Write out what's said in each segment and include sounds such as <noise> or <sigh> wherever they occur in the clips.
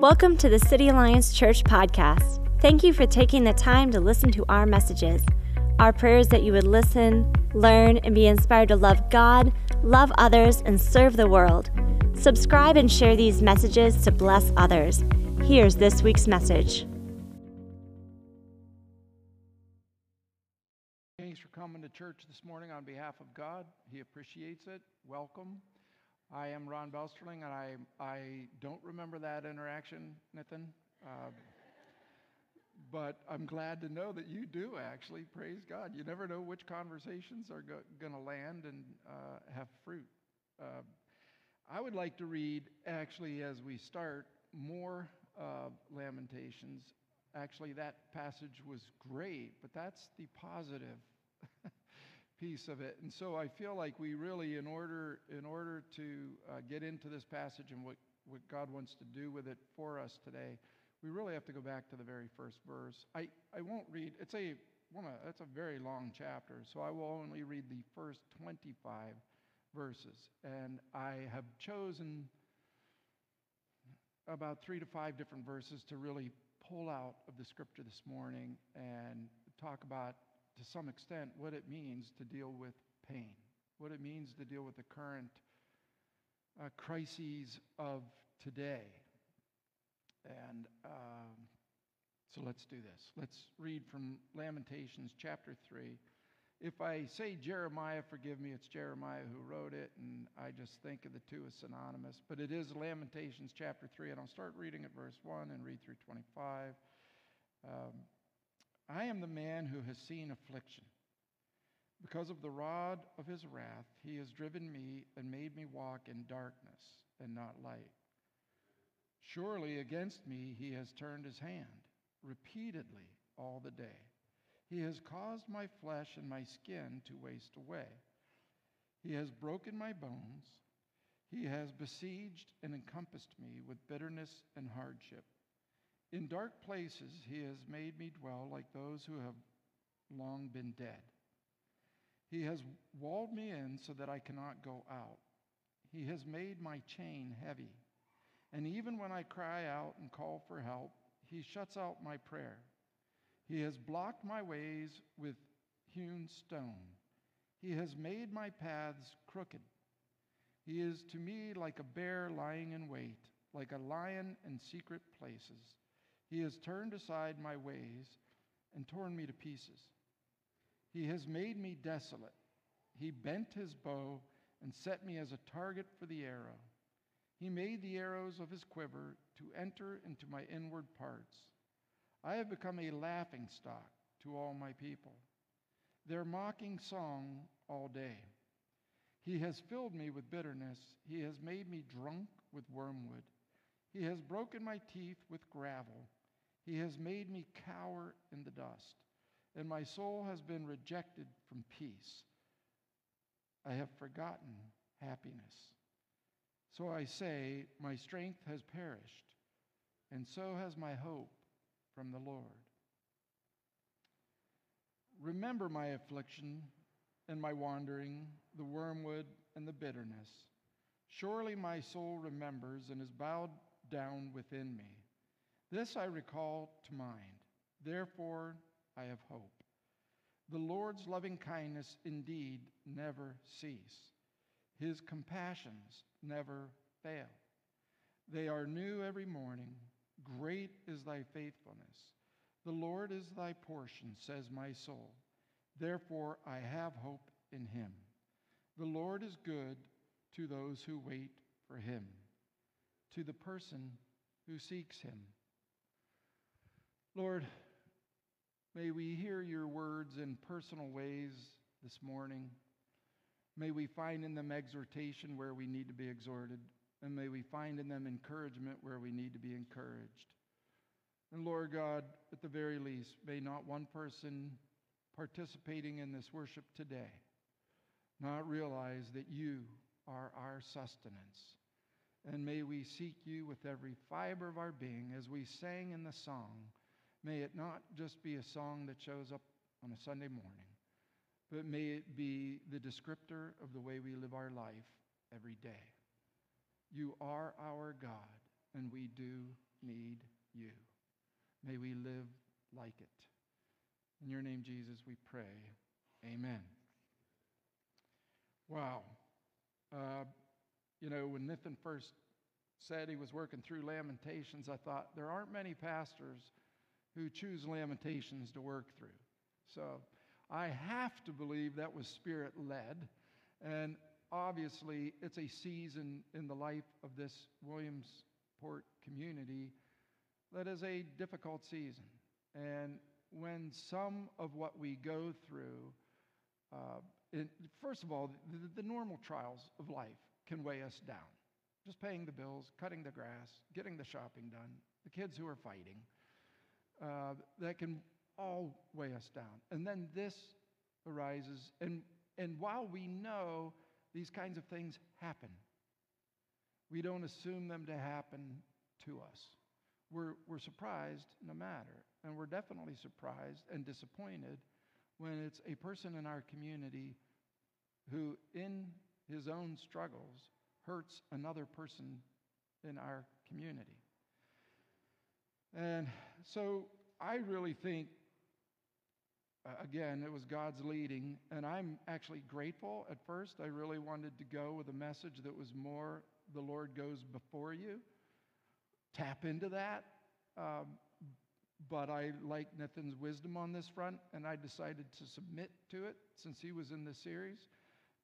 Welcome to the City Alliance Church podcast. Thank you for taking the time to listen to our messages. Our prayer is that you would listen, learn, and be inspired to love God, love others, and serve the world. Subscribe and share these messages to bless others. Here's this week's message. Thanks for coming to church this morning on behalf of God. He appreciates it. Welcome. I am Ron Belsterling, and I, I don't remember that interaction, Nathan. Uh, but I'm glad to know that you do actually. Praise God. You never know which conversations are go- going to land and uh, have fruit. Uh, I would like to read, actually, as we start, more uh, Lamentations. Actually, that passage was great, but that's the positive <laughs> piece of it. And so I feel like we really, in order, in order to uh, get into this passage and what, what God wants to do with it for us today, we really have to go back to the very first verse. I, I won't read, it's a, it's a very long chapter, so I will only read the first 25 verses. And I have chosen about three to five different verses to really pull out of the scripture this morning and talk about to some extent what it means to deal with pain, what it means to deal with the current uh, crises of today. And um, so let's do this. Let's read from Lamentations chapter 3. If I say Jeremiah, forgive me, it's Jeremiah who wrote it, and I just think of the two as synonymous. But it is Lamentations chapter 3, and I'll start reading at verse 1 and read through 25. Um, I am the man who has seen affliction. Because of the rod of his wrath, he has driven me and made me walk in darkness and not light. Surely against me he has turned his hand repeatedly all the day. He has caused my flesh and my skin to waste away. He has broken my bones. He has besieged and encompassed me with bitterness and hardship. In dark places he has made me dwell like those who have long been dead. He has walled me in so that I cannot go out. He has made my chain heavy. And even when I cry out and call for help, he shuts out my prayer. He has blocked my ways with hewn stone. He has made my paths crooked. He is to me like a bear lying in wait, like a lion in secret places. He has turned aside my ways and torn me to pieces. He has made me desolate. He bent his bow and set me as a target for the arrow. He made the arrows of his quiver to enter into my inward parts. I have become a laughing stock to all my people, their mocking song all day. He has filled me with bitterness. He has made me drunk with wormwood. He has broken my teeth with gravel. He has made me cower in the dust, and my soul has been rejected from peace. I have forgotten happiness. So I say, My strength has perished, and so has my hope from the Lord. Remember my affliction and my wandering, the wormwood and the bitterness. Surely my soul remembers and is bowed down within me. This I recall to mind. Therefore, I have hope. The Lord's loving kindness indeed never cease. His compassions never fail. They are new every morning. Great is thy faithfulness. The Lord is thy portion, says my soul. Therefore, I have hope in him. The Lord is good to those who wait for him, to the person who seeks him. Lord, may we hear your words in personal ways this morning. May we find in them exhortation where we need to be exhorted, and may we find in them encouragement where we need to be encouraged. And Lord God, at the very least, may not one person participating in this worship today not realize that you are our sustenance. And may we seek you with every fiber of our being as we sang in the song. May it not just be a song that shows up on a Sunday morning, but may it be the descriptor of the way we live our life every day. You are our God, and we do need you. May we live like it. In your name, Jesus, we pray. Amen. Wow. Uh, you know, when Nathan first said he was working through Lamentations, I thought there aren't many pastors who choose Lamentations to work through. So I have to believe that was spirit led. And obviously, it's a season in the life of this Williamsport community that is a difficult season. And when some of what we go through, uh, first of all, the, the normal trials of life can weigh us down. Just paying the bills, cutting the grass, getting the shopping done, the kids who are fighting, uh, that can all weigh us down. And then this arises, and, and while we know these kinds of things happen, we don't assume them to happen to us. We're, we're surprised no matter. And we're definitely surprised and disappointed when it's a person in our community who, in his own struggles, hurts another person in our community. And so I really think, again, it was God's leading, and I'm actually grateful. At first, I really wanted to go with a message that was more the Lord goes before you. Tap into that. Um, but I like Nathan's wisdom on this front, and I decided to submit to it since he was in the series.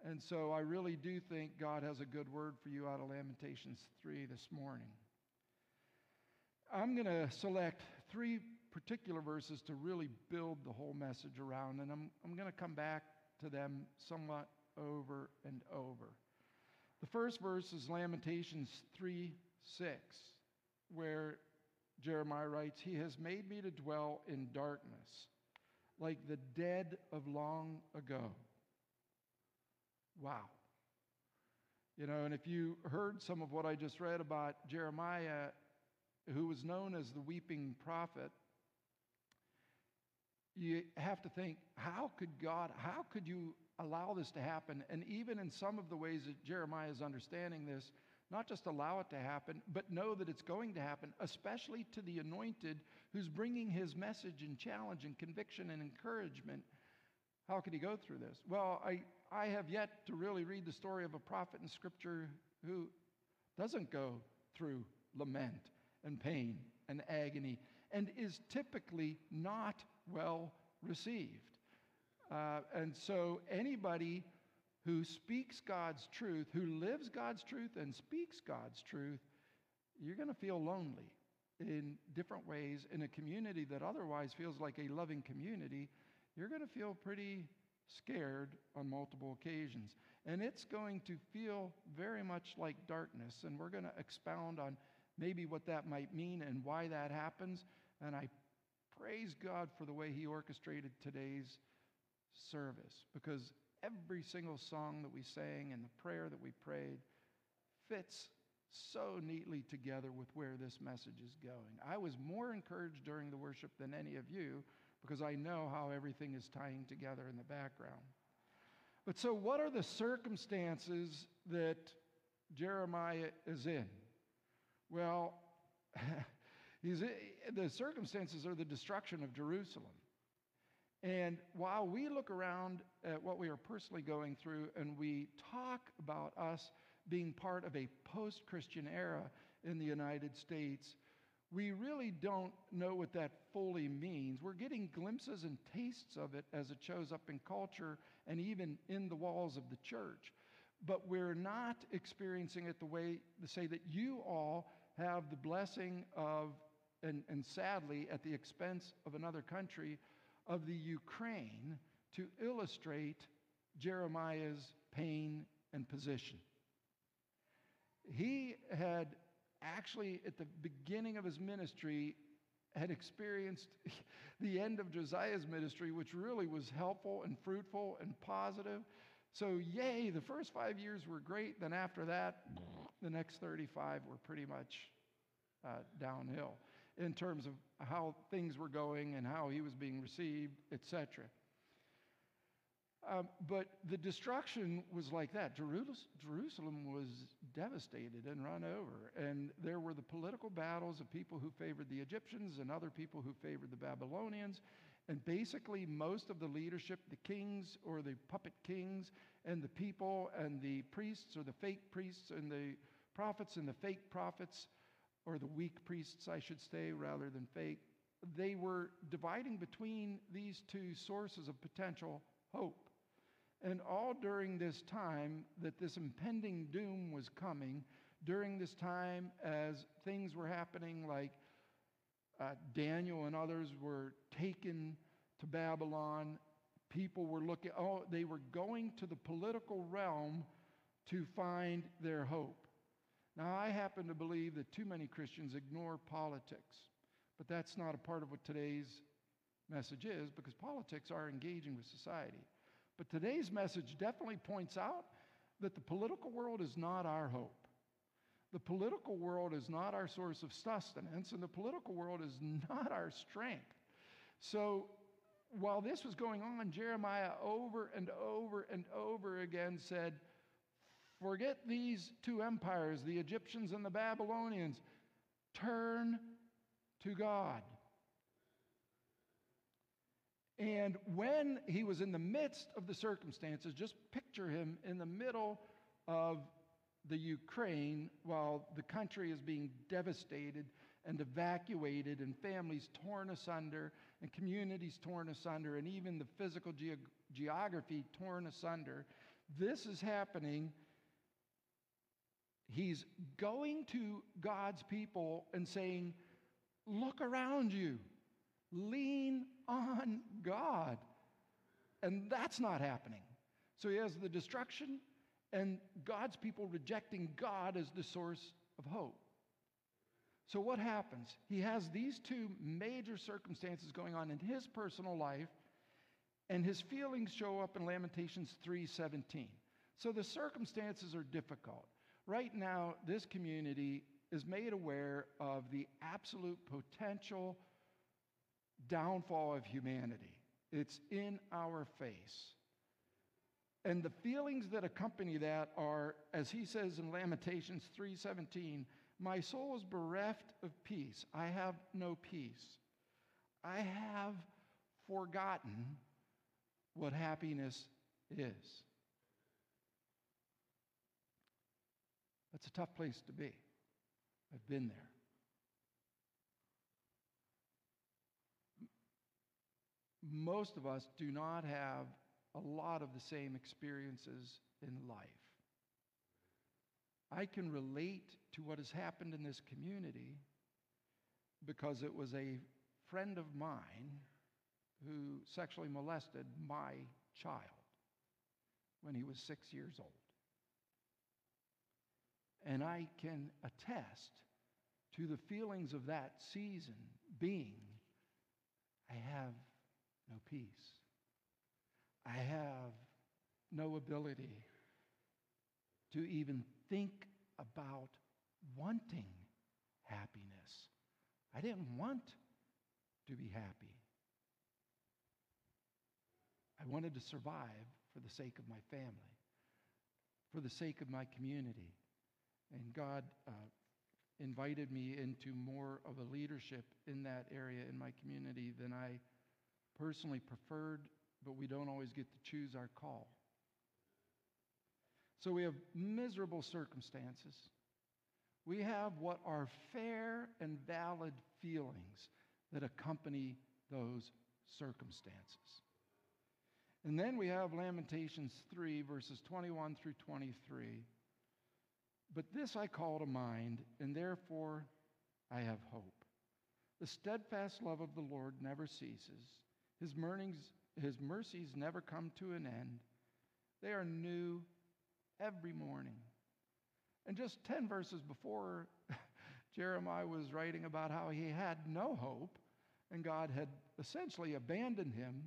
And so I really do think God has a good word for you out of Lamentations 3 this morning. I'm going to select three particular verses to really build the whole message around, and I'm, I'm going to come back to them somewhat over and over. The first verse is Lamentations 3 6, where Jeremiah writes, He has made me to dwell in darkness, like the dead of long ago. Wow. You know, and if you heard some of what I just read about Jeremiah, who was known as the weeping prophet, you have to think, how could God, how could you allow this to happen? And even in some of the ways that Jeremiah is understanding this, not just allow it to happen, but know that it's going to happen, especially to the anointed who's bringing his message and challenge and conviction and encouragement. How could he go through this? Well, I, I have yet to really read the story of a prophet in Scripture who doesn't go through lament and pain and agony and is typically not well received. Uh, and so, anybody who speaks God's truth, who lives God's truth and speaks God's truth, you're going to feel lonely in different ways in a community that otherwise feels like a loving community. You're going to feel pretty scared on multiple occasions. And it's going to feel very much like darkness. And we're going to expound on maybe what that might mean and why that happens. And I praise God for the way He orchestrated today's service because every single song that we sang and the prayer that we prayed fits so neatly together with where this message is going. I was more encouraged during the worship than any of you because I know how everything is tying together in the background. But so, what are the circumstances that Jeremiah is in? Well, <laughs> the circumstances are the destruction of Jerusalem. And while we look around at what we are personally going through and we talk about us being part of a post Christian era in the United States, we really don't know what that fully means. We're getting glimpses and tastes of it as it shows up in culture and even in the walls of the church. But we're not experiencing it the way to say that you all have the blessing of, and, and sadly, at the expense of another country, of the Ukraine to illustrate Jeremiah's pain and position. He had actually, at the beginning of his ministry, had experienced <laughs> the end of Josiah's ministry, which really was helpful and fruitful and positive. So, yay, the first five years were great. Then, after that, the next 35 were pretty much uh, downhill in terms of how things were going and how he was being received, etc. Um, but the destruction was like that. Jerusalem was devastated and run over. And there were the political battles of people who favored the Egyptians and other people who favored the Babylonians. And basically, most of the leadership, the kings or the puppet kings, and the people and the priests or the fake priests and the prophets and the fake prophets, or the weak priests, I should say, rather than fake, they were dividing between these two sources of potential hope. And all during this time that this impending doom was coming, during this time as things were happening, like uh, Daniel and others were taken to Babylon, people were looking, oh, they were going to the political realm to find their hope. Now, I happen to believe that too many Christians ignore politics, but that's not a part of what today's message is because politics are engaging with society. But today's message definitely points out that the political world is not our hope. The political world is not our source of sustenance, and the political world is not our strength. So, while this was going on, Jeremiah over and over and over again said, Forget these two empires, the Egyptians and the Babylonians. Turn to God. And when he was in the midst of the circumstances, just picture him in the middle of the Ukraine while the country is being devastated and evacuated, and families torn asunder, and communities torn asunder, and even the physical ge- geography torn asunder. This is happening. He's going to God's people and saying, Look around you. Lean on God. And that's not happening. So he has the destruction and God's people rejecting God as the source of hope. So what happens? He has these two major circumstances going on in his personal life and his feelings show up in Lamentations 3:17. So the circumstances are difficult. Right now this community is made aware of the absolute potential downfall of humanity. It's in our face. And the feelings that accompany that are, as he says in Lamentations 3:17, my soul is bereft of peace. I have no peace. I have forgotten what happiness is. That's a tough place to be. I've been there. most of us do not have a lot of the same experiences in life. I can relate to what has happened in this community because it was a friend of mine who sexually molested my child when he was six years old. And I can attest to the feelings of that season being I have no peace. I have no ability to even think about wanting happiness. I didn't want to be happy. I wanted to survive for the sake of my family, for the sake of my community. And God uh, invited me into more of a leadership in that area in my community than I personally preferred, but we don't always get to choose our call. So we have miserable circumstances. We have what are fair and valid feelings that accompany those circumstances. And then we have Lamentations 3, verses 21 through 23. But this I call to mind, and therefore I have hope. The steadfast love of the Lord never ceases. His, his mercies never come to an end. They are new every morning. And just 10 verses before, <laughs> Jeremiah was writing about how he had no hope and God had essentially abandoned him.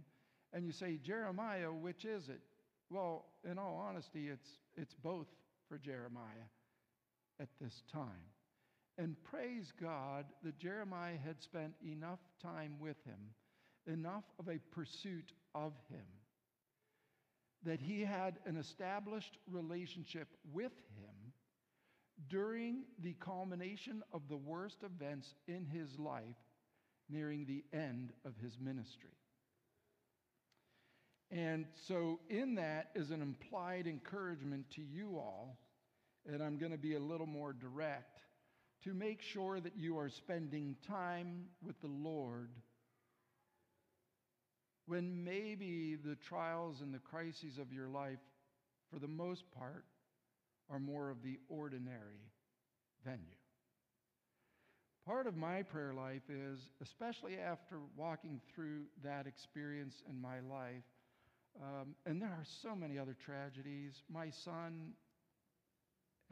And you say, Jeremiah, which is it? Well, in all honesty, it's, it's both for Jeremiah at this time. And praise God that Jeremiah had spent enough time with him enough of a pursuit of him that he had an established relationship with him during the culmination of the worst events in his life, nearing the end of his ministry. And so, in that is an implied encouragement to you all, and I'm going to be a little more direct, to make sure that you are spending time with the Lord when maybe the trials and the crises of your life, for the most part, are more of the ordinary venue. Part of my prayer life is, especially after walking through that experience in my life, um, and there are so many other tragedies. My son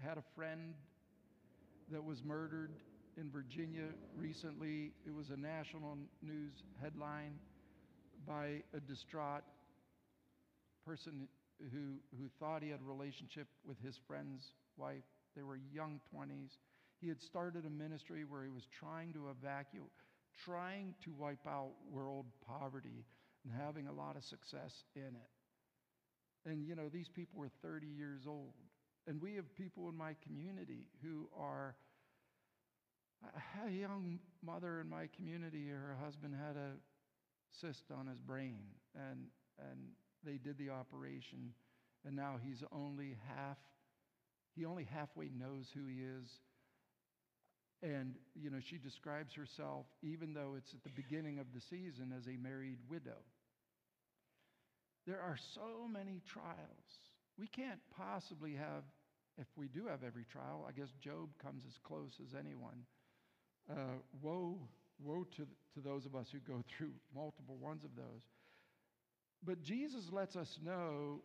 had a friend that was murdered in Virginia recently. It was a national news headline by a distraught person who, who thought he had a relationship with his friend's wife. They were young 20s. He had started a ministry where he was trying to evacuate, trying to wipe out world poverty and having a lot of success in it. And, you know, these people were 30 years old. And we have people in my community who are. A young mother in my community, her husband had a cyst on his brain, and, and they did the operation, and now he's only half, he only halfway knows who he is. And, you know, she describes herself, even though it's at the beginning of the season, as a married widow. There are so many trials. We can't possibly have, if we do have every trial, I guess Job comes as close as anyone. Uh, woe Woe to, to those of us who go <laughs> through multiple ones of those. But Jesus lets us know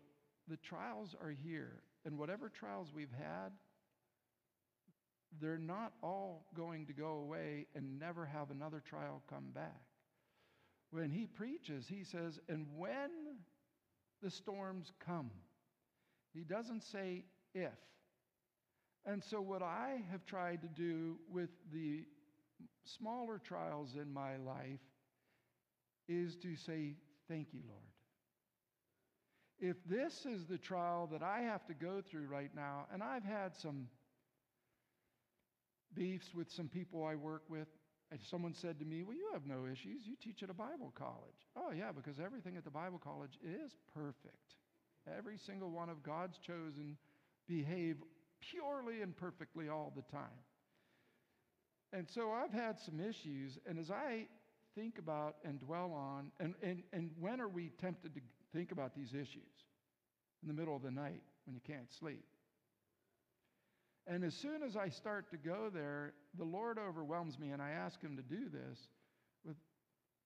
the trials are here. And whatever trials we've had, they're not all going to go away and never have another trial come back. When he preaches, he says, and when the storms come, he doesn't say if. And so, what I have tried to do with the smaller trials in my life is to say, Thank you, Lord. If this is the trial that I have to go through right now, and I've had some beefs with some people I work with, and someone said to me, Well, you have no issues. You teach at a Bible college. Oh, yeah, because everything at the Bible college is perfect. Every single one of God's chosen behave purely and perfectly all the time. And so I've had some issues, and as I think about and dwell on, and, and, and when are we tempted to think about these issues? In the middle of the night when you can't sleep. And as soon as I start to go there, the Lord overwhelms me, and I ask Him to do this with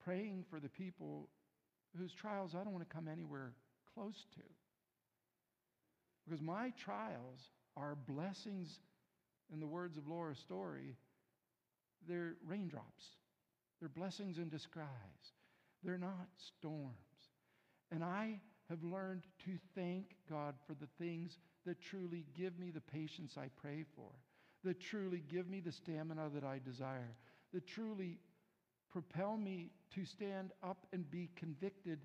praying for the people whose trials I don't want to come anywhere close to. Because my trials are blessings, in the words of Laura Story, they're raindrops, they're blessings in disguise, they're not storms. And I have learned to thank God for the things that truly give me the patience I pray for, that truly give me the stamina that I desire, that truly propel me to stand up and be convicted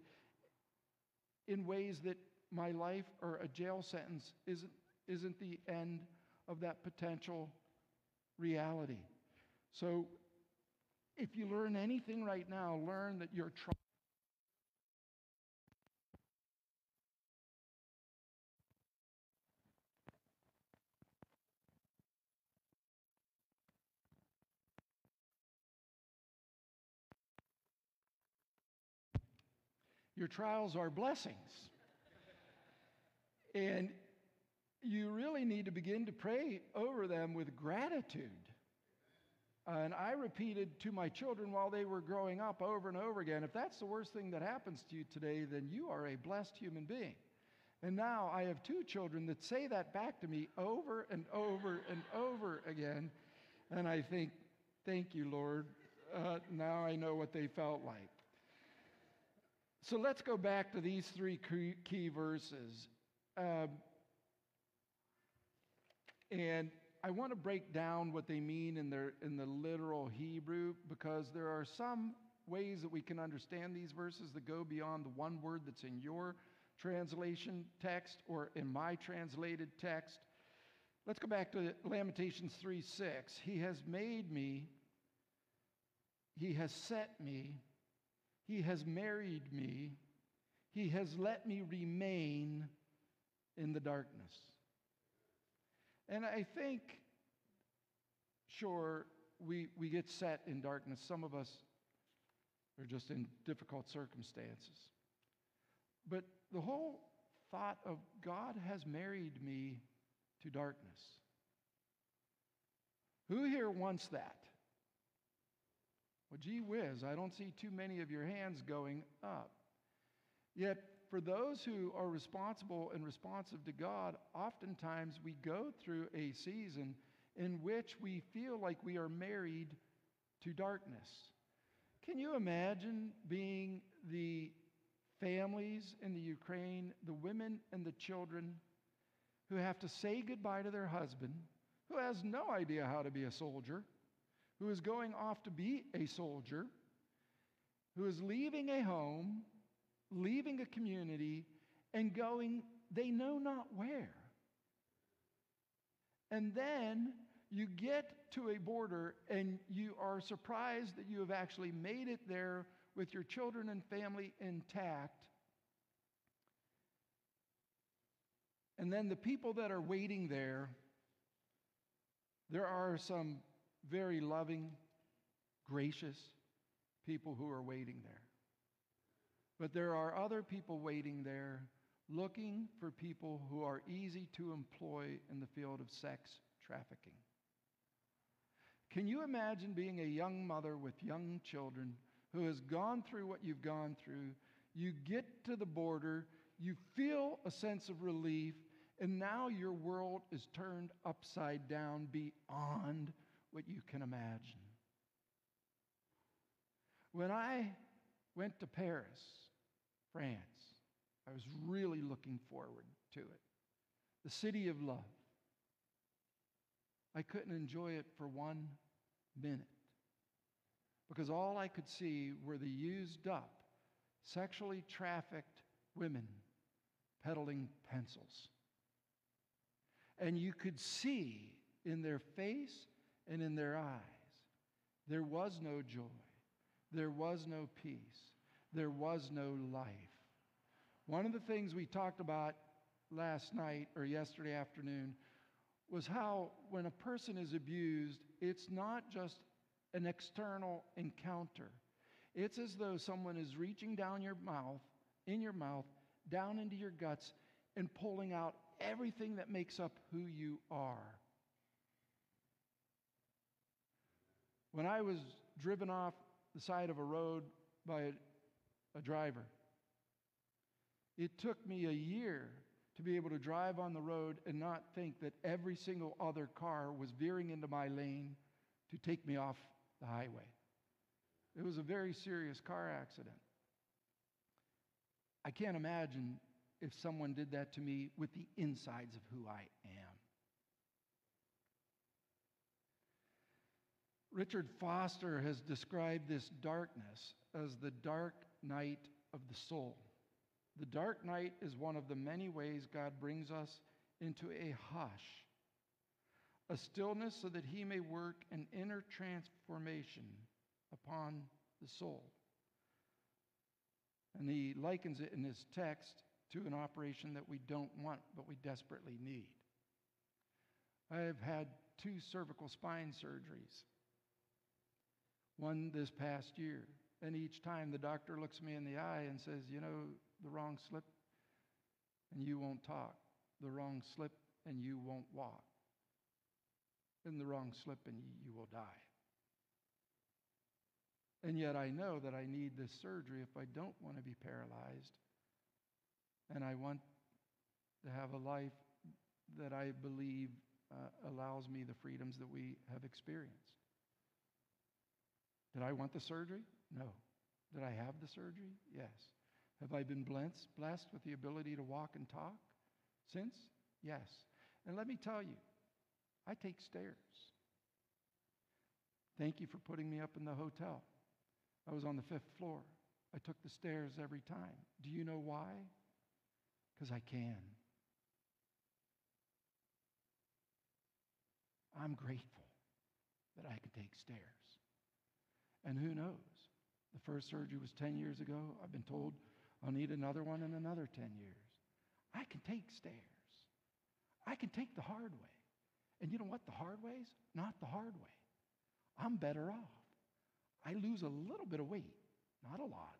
in ways that my life or a jail sentence isn't, isn't the end of that potential reality. So if you learn anything right now, learn that you're trying. Your trials are blessings. and you really need to begin to pray over them with gratitude. And I repeated to my children while they were growing up over and over again if that's the worst thing that happens to you today, then you are a blessed human being. And now I have two children that say that back to me over and over and over again. And I think, thank you, Lord. Uh, now I know what they felt like. So let's go back to these three key verses. Um, and I want to break down what they mean in, their, in the literal Hebrew because there are some ways that we can understand these verses that go beyond the one word that's in your translation text or in my translated text. Let's go back to Lamentations 3 6. He has made me, He has set me, He has married me, He has let me remain in the darkness. And I think, sure, we, we get set in darkness. Some of us are just in difficult circumstances. But the whole thought of God has married me to darkness. Who here wants that? Well, gee whiz, I don't see too many of your hands going up. Yet, for those who are responsible and responsive to God, oftentimes we go through a season in which we feel like we are married to darkness. Can you imagine being the families in the Ukraine, the women and the children who have to say goodbye to their husband, who has no idea how to be a soldier, who is going off to be a soldier, who is leaving a home, leaving a community, and going they know not where. And then you get to a border and you are surprised that you have actually made it there with your children and family intact. And then the people that are waiting there, there are some very loving, gracious people who are waiting there. But there are other people waiting there looking for people who are easy to employ in the field of sex trafficking. Can you imagine being a young mother with young children who has gone through what you've gone through? You get to the border, you feel a sense of relief, and now your world is turned upside down beyond what you can imagine. When I went to Paris, France, I was really looking forward to it. The city of love. I couldn't enjoy it for one minute because all I could see were the used up, sexually trafficked women peddling pencils. And you could see in their face and in their eyes, there was no joy, there was no peace, there was no life. One of the things we talked about last night or yesterday afternoon was how when a person is abused, it's not just an external encounter. It's as though someone is reaching down your mouth, in your mouth, down into your guts, and pulling out everything that makes up who you are. When I was driven off the side of a road by a, driver, it took me a year to be able to drive on the road and not think that every single other car was veering into my lane to take me off the highway. It was a very serious car accident. I can't imagine if someone did that to me with the insides of who I am. Richard Foster has described this darkness as the dark night of the soul. The dark night is one of the many ways God brings us into a hush, a stillness so that He may work an inner transformation upon the soul. And he likens it in his text to an operation that we don't want, but we desperately need. I have had two cervical spine surgeries, one this past year. And each time the doctor looks me in the eye and says, You know, the wrong slip and you won't talk, the wrong slip and you won't walk, and the wrong slip and you will die. And yet I know that I need this surgery if I don't want to be paralyzed. And I want to have a life that I believe uh, allows me the freedoms that we have experienced. Did I want the surgery? No. Did I have the surgery? Yes. Have I been blessed, with the ability to walk and talk since? Yes. And let me tell you, I take stairs. Thank you for putting me up in the hotel. I was on the fifth floor. I took the stairs every time. Do you know why? Because I can. I'm grateful that I can take stairs. And who knows? The first surgery was 10 years ago. I've been told I'll need another one in another 10 years. I can take stairs. I can take the hard way. And you know what? The hard way's not the hard way. I'm better off. I lose a little bit of weight, not a lot.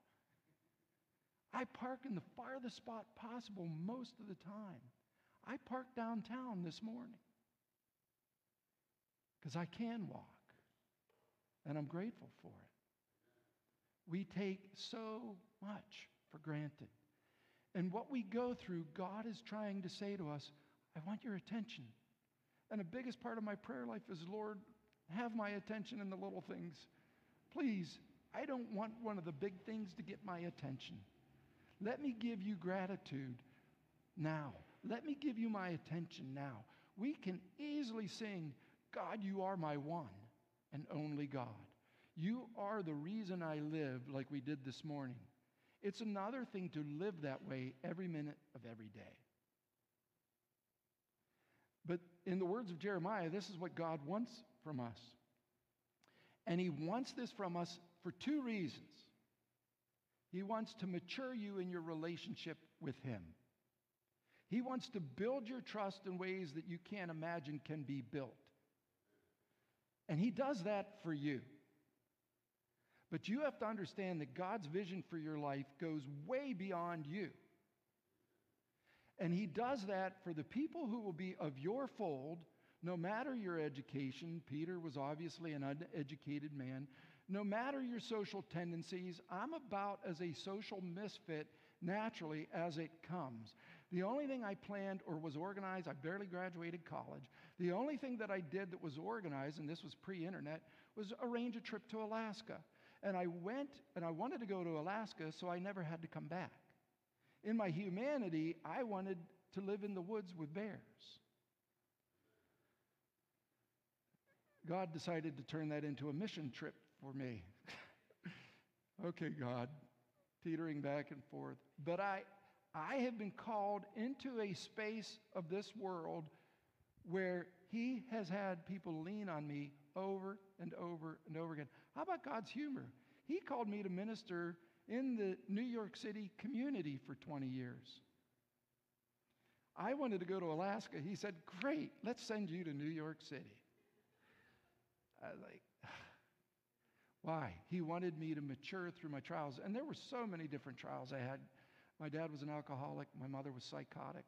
I park in the farthest spot possible most of the time. I parked downtown this morning because I can walk, and I'm grateful for it. We take so much for granted. And what we go through, God is trying to say to us, I want your attention. And the biggest part of my prayer life is, Lord, have my attention in the little things. Please, I don't want one of the big things to get my attention. Let me give you gratitude now. Let me give you my attention now. We can easily sing, God, you are my one and only God. You are the reason I live, like we did this morning. It's another thing to live that way every minute of every day. But in the words of Jeremiah, this is what God wants from us. And He wants this from us for two reasons. He wants to mature you in your relationship with Him. He wants to build your trust in ways that you can't imagine can be built. And He does that for you. But you have to understand that God's vision for your life goes way beyond you. And He does that for the people who will be of your fold, no matter your education. Peter was obviously an uneducated man. No matter your social tendencies, I'm about as a social misfit naturally as it comes. The only thing I planned or was organized, I barely graduated college. The only thing that I did that was organized, and this was pre internet, was arrange a trip to Alaska. And I went and I wanted to go to Alaska so I never had to come back. In my humanity, I wanted to live in the woods with bears. God decided to turn that into a mission trip for me. <laughs> okay, God, teetering back and forth. But I, I have been called into a space of this world where He has had people lean on me over and over and over again. How about God's humor? He called me to minister in the New York City community for 20 years. I wanted to go to Alaska. He said, Great, let's send you to New York City. I was like, <sighs> why? He wanted me to mature through my trials. And there were so many different trials I had. My dad was an alcoholic, my mother was psychotic.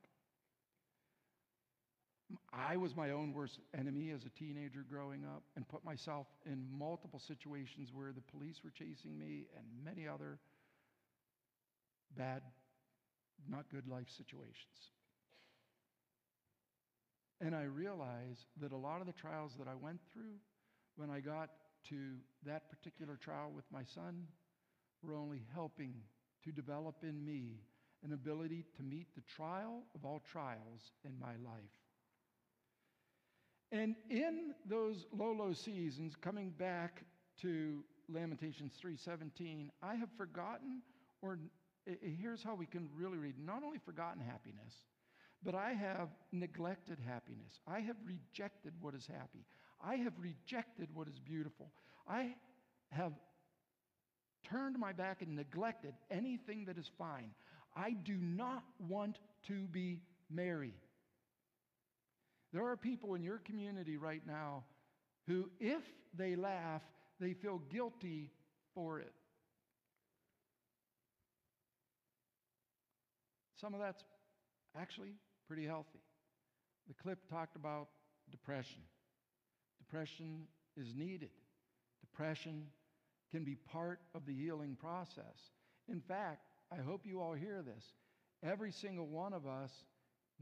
I was my own worst enemy as a teenager growing up and put myself in multiple situations where the police were chasing me and many other bad, not good life situations. And I realized that a lot of the trials that I went through when I got to that particular trial with my son were only helping to develop in me an ability to meet the trial of all trials in my life. And in those low, low seasons, coming back to Lamentations 3:17, I have forgotten, or here's how we can really read: not only forgotten happiness, but I have neglected happiness. I have rejected what is happy. I have rejected what is beautiful. I have turned my back and neglected anything that is fine. I do not want to be merry. There are people in your community right now who, if they laugh, they feel guilty for it. Some of that's actually pretty healthy. The clip talked about depression. Depression is needed. Depression can be part of the healing process. In fact, I hope you all hear this. Every single one of us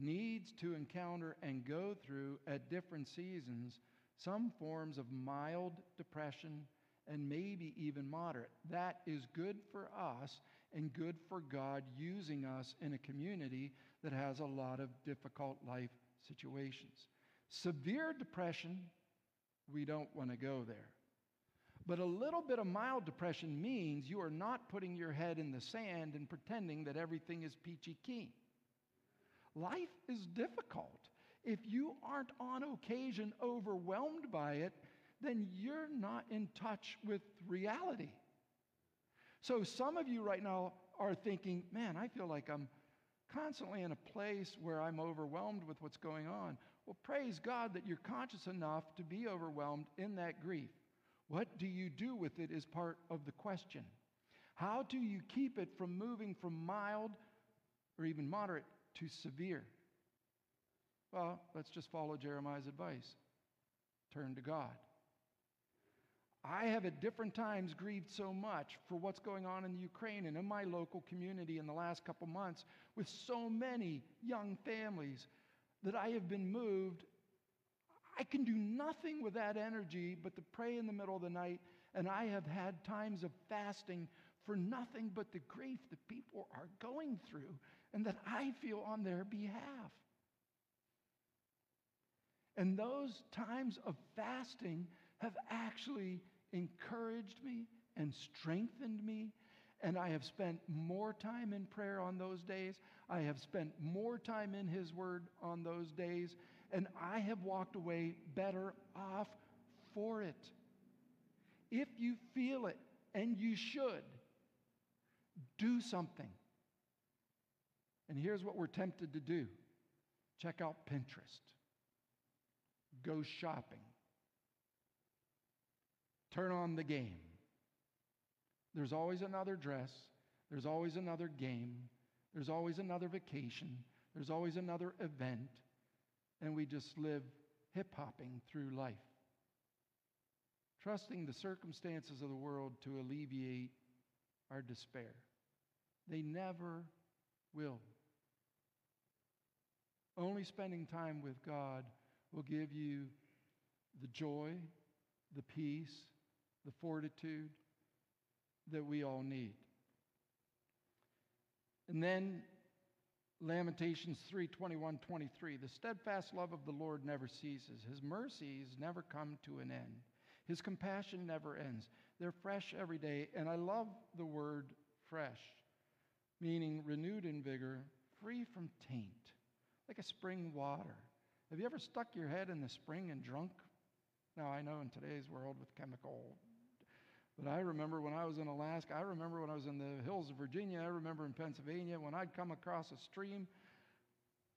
needs to encounter and go through at different seasons some forms of mild depression and maybe even moderate. That is good for us and good for God using us in a community that has a lot of difficult life situations. Severe depression, we don't want to go there. But a little bit of mild depression means you are not putting your head in the sand and pretending that everything is peachy keen. Life is difficult. If you aren't on occasion overwhelmed by it, then you're not in touch with reality. So some of you right now are thinking, man, I feel like I'm constantly in a place where I'm overwhelmed with what's going on. Well, praise God that you're conscious enough to be overwhelmed in that grief. What do you do with it is part of the question. How do you keep it from moving from mild or even moderate to severe? Well, let's just follow Jeremiah's advice turn to God. I have at different times grieved so much for what's going on in the Ukraine and in my local community in the last couple months with so many young families that I have been moved. I can do nothing with that energy but to pray in the middle of the night, and I have had times of fasting for nothing but the grief that people are going through and that I feel on their behalf. And those times of fasting have actually encouraged me and strengthened me. And I have spent more time in prayer on those days. I have spent more time in His Word on those days. And I have walked away better off for it. If you feel it, and you should, do something. And here's what we're tempted to do check out Pinterest, go shopping, turn on the game. There's always another dress, there's always another game, there's always another vacation, there's always another event, and we just live hip hopping through life. Trusting the circumstances of the world to alleviate our despair. They never will. Only spending time with God will give you the joy, the peace, the fortitude that we all need. And then Lamentations 3 21 23. The steadfast love of the Lord never ceases, His mercies never come to an end, His compassion never ends. They're fresh every day. And I love the word fresh, meaning renewed in vigor, free from taint, like a spring water. Have you ever stuck your head in the spring and drunk? Now, I know in today's world with chemical but I remember when I was in Alaska, I remember when I was in the hills of Virginia, I remember in Pennsylvania, when I'd come across a stream,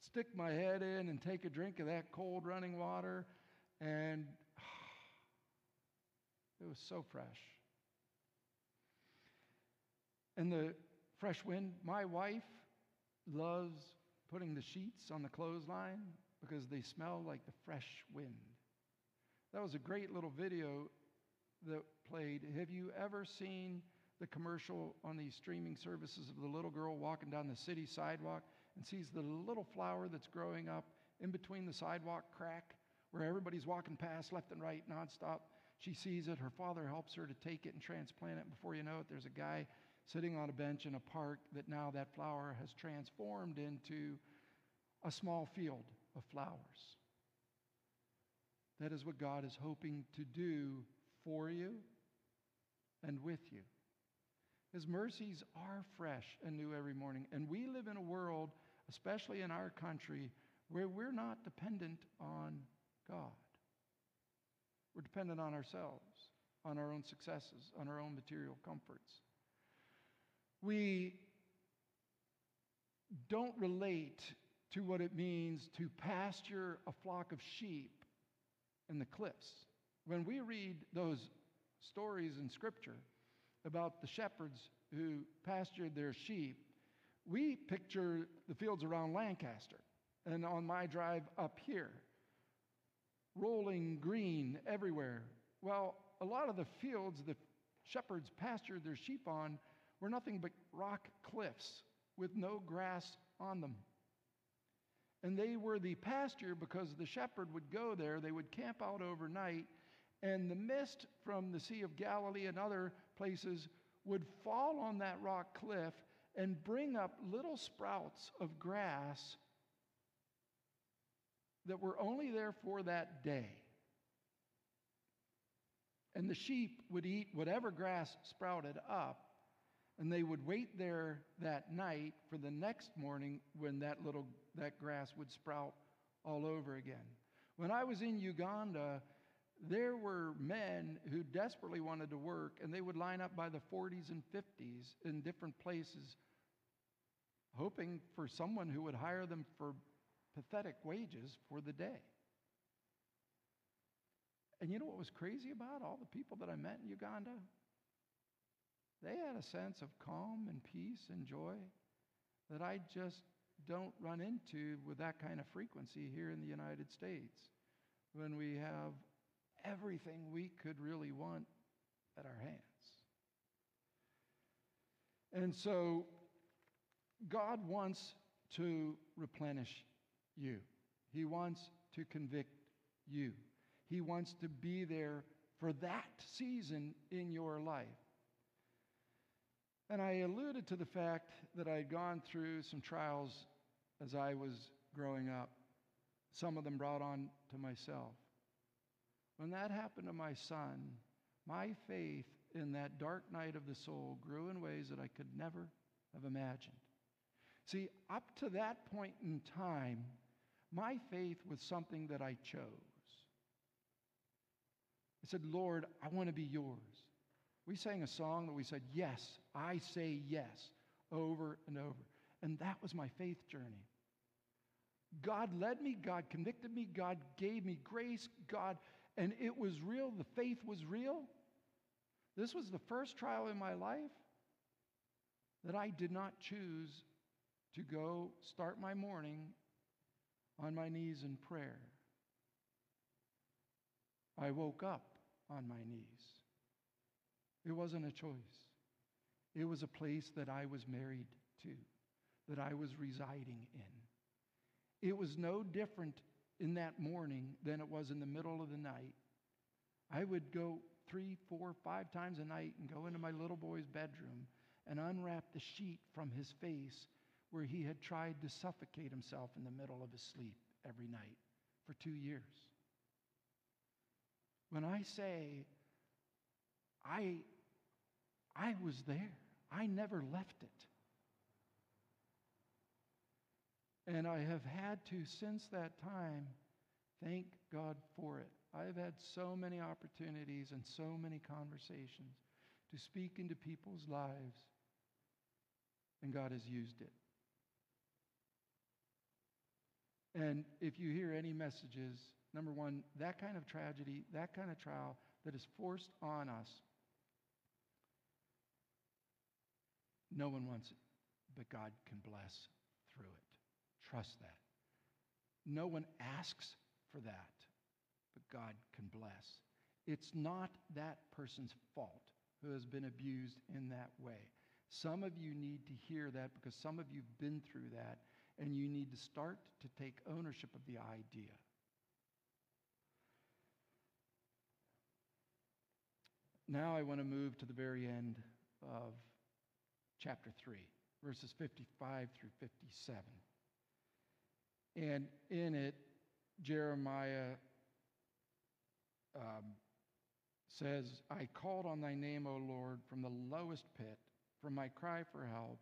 stick my head in and take a drink of that cold running water, and <sighs> it was so fresh. And the fresh wind, my wife loves putting the sheets on the clothesline because they smell like the fresh wind. That was a great little video that played. Have you ever seen the commercial on these streaming services of the little girl walking down the city sidewalk and sees the little flower that's growing up in between the sidewalk crack where everybody's walking past left and right nonstop? She sees it. Her father helps her to take it and transplant it. Before you know it, there's a guy sitting on a bench in a park that now that flower has transformed into a small field of flowers. That is what God is hoping to do for you and with you. His mercies are fresh and new every morning. And we live in a world, especially in our country, where we're not dependent on God. We're dependent on ourselves, on our own successes, on our own material comforts. We don't relate to what it means to pasture a flock of sheep in the cliffs. When we read those stories in Scripture about the shepherds who pastured their sheep, we picture the fields around Lancaster and on my drive up here, rolling green everywhere. Well, a lot of the fields the shepherds pastured their sheep on were nothing but rock cliffs with no grass on them. And they were the pasture because the shepherd would go there, they would camp out overnight, and the mist from the Sea of Galilee and other places would fall on that rock cliff and bring up little sprouts of grass that were only there for that day. And the sheep would eat whatever grass sprouted up, and they would wait there that night for the next morning when that little that grass would sprout all over again. When I was in Uganda, there were men who desperately wanted to work, and they would line up by the 40s and 50s in different places, hoping for someone who would hire them for pathetic wages for the day. And you know what was crazy about all the people that I met in Uganda? They had a sense of calm and peace and joy that I just don't run into with that kind of frequency here in the United States when we have everything we could really want at our hands. And so God wants to replenish you, He wants to convict you, He wants to be there for that season in your life. And I alluded to the fact that I had gone through some trials as I was growing up, some of them brought on to myself. When that happened to my son, my faith in that dark night of the soul grew in ways that I could never have imagined. See, up to that point in time, my faith was something that I chose. I said, Lord, I want to be yours. We sang a song that we said, Yes, I say yes, over and over. And that was my faith journey. God led me, God convicted me, God gave me grace, God, and it was real. The faith was real. This was the first trial in my life that I did not choose to go start my morning on my knees in prayer. I woke up on my knees. It wasn't a choice, it was a place that I was married to, that I was residing in. It was no different in that morning than it was in the middle of the night. I would go three, four, five times a night and go into my little boy's bedroom and unwrap the sheet from his face where he had tried to suffocate himself in the middle of his sleep every night for two years. When I say I, I was there, I never left it. And I have had to, since that time, thank God for it. I've had so many opportunities and so many conversations to speak into people's lives, and God has used it. And if you hear any messages, number one, that kind of tragedy, that kind of trial that is forced on us, no one wants it, but God can bless through it. Trust that. No one asks for that, but God can bless. It's not that person's fault who has been abused in that way. Some of you need to hear that because some of you have been through that and you need to start to take ownership of the idea. Now I want to move to the very end of chapter 3, verses 55 through 57. And in it, Jeremiah um, says, I called on thy name, O Lord, from the lowest pit, from my cry for help,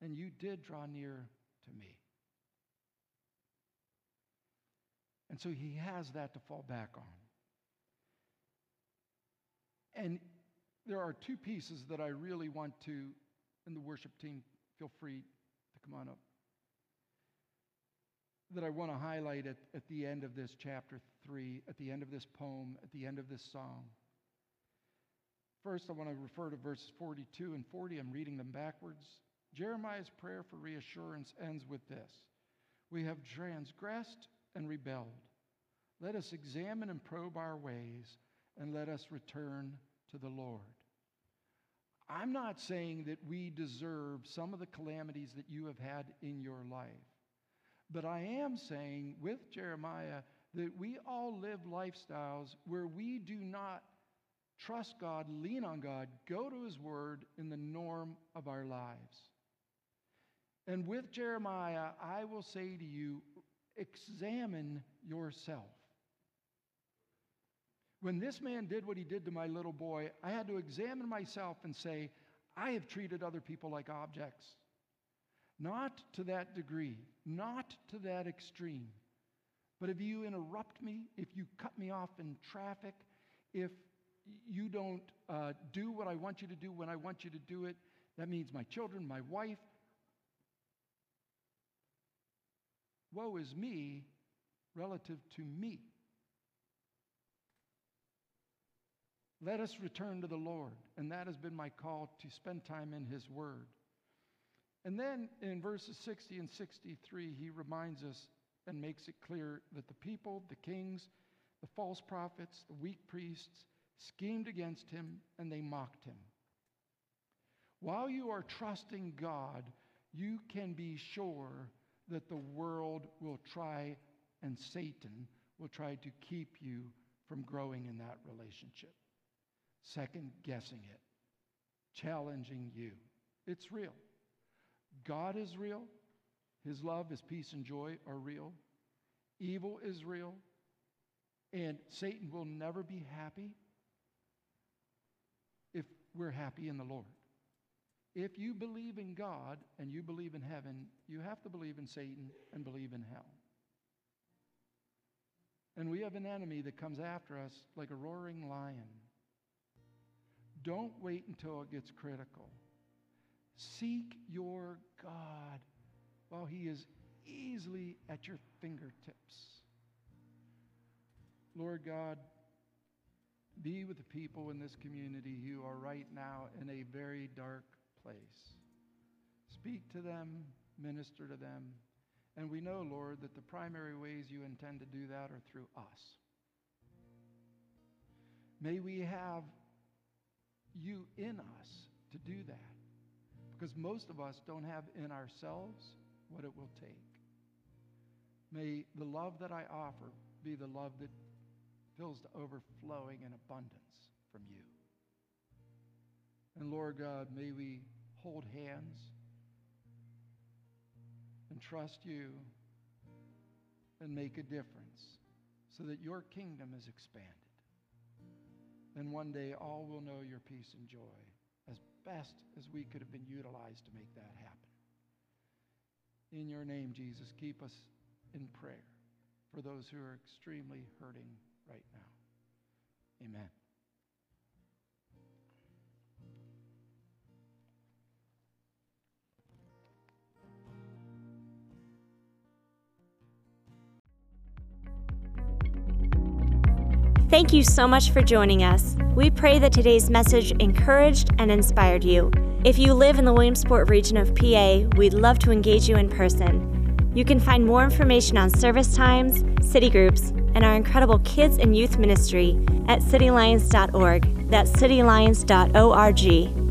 and you did draw near to me. And so he has that to fall back on. And there are two pieces that I really want to, and the worship team, feel free to come on up, that I want to highlight at, at the end of this chapter 3, at the end of this poem, at the end of this song. First, I want to refer to verses 42 and 40. I'm reading them backwards. Jeremiah's prayer for reassurance ends with this We have transgressed and rebelled. Let us examine and probe our ways, and let us return to the Lord. I'm not saying that we deserve some of the calamities that you have had in your life, but I am saying with Jeremiah that we all live lifestyles where we do not trust God, lean on God, go to His Word in the norm of our lives. And with Jeremiah, I will say to you, examine yourself. When this man did what he did to my little boy, I had to examine myself and say, I have treated other people like objects. Not to that degree. not to that extreme. But if you interrupt me, if you cut me off in traffic, if you don't uh, do what I want you to do when I want you to do it, that means my children, my wife. Woe is me relative to me. Let us return to the Lord. And that has been my call to spend time in His Word. And then in verses 60 and 63, he reminds us and makes it clear that the people, the kings, the false prophets, the weak priests schemed against him and they mocked him. While you are trusting God, you can be sure that the world will try and Satan will try to keep you from growing in that relationship, second guessing it, challenging you. It's real. God is real. His love, His peace, and joy are real. Evil is real. And Satan will never be happy if we're happy in the Lord. If you believe in God and you believe in heaven, you have to believe in Satan and believe in hell. And we have an enemy that comes after us like a roaring lion. Don't wait until it gets critical. Seek your God while He is easily at your fingertips. Lord God, be with the people in this community who are right now in a very dark place. Speak to them, minister to them. And we know, Lord, that the primary ways you intend to do that are through us. May we have you in us to do that. Because most of us don't have in ourselves what it will take. May the love that I offer be the love that fills to overflowing in abundance from you. And Lord God, may we hold hands and trust you and make a difference so that your kingdom is expanded. And one day all will know your peace and joy as best as we could have been utilized to make that happen. In your name, Jesus, keep us in prayer for those who are extremely hurting right now. Amen. Thank you so much for joining us. We pray that today's message encouraged and inspired you. If you live in the Williamsport region of PA, we'd love to engage you in person. You can find more information on service times, city groups, and our incredible kids and youth ministry at citylions.org. That's citylions.org.